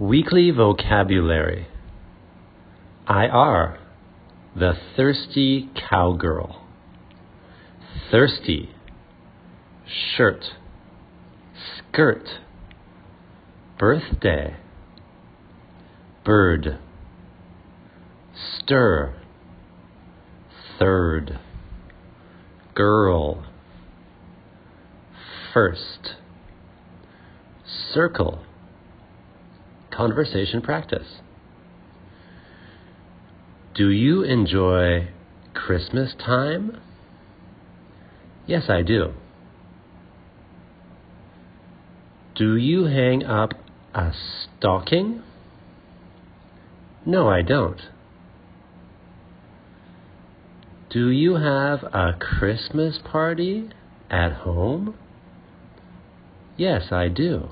Weekly vocabulary IR The thirsty cowgirl. Thirsty. Shirt. Skirt. Birthday. Bird. Stir. Third. Girl. First. Circle. Conversation practice. Do you enjoy Christmas time? Yes, I do. Do you hang up a stocking? No, I don't. Do you have a Christmas party at home? Yes, I do.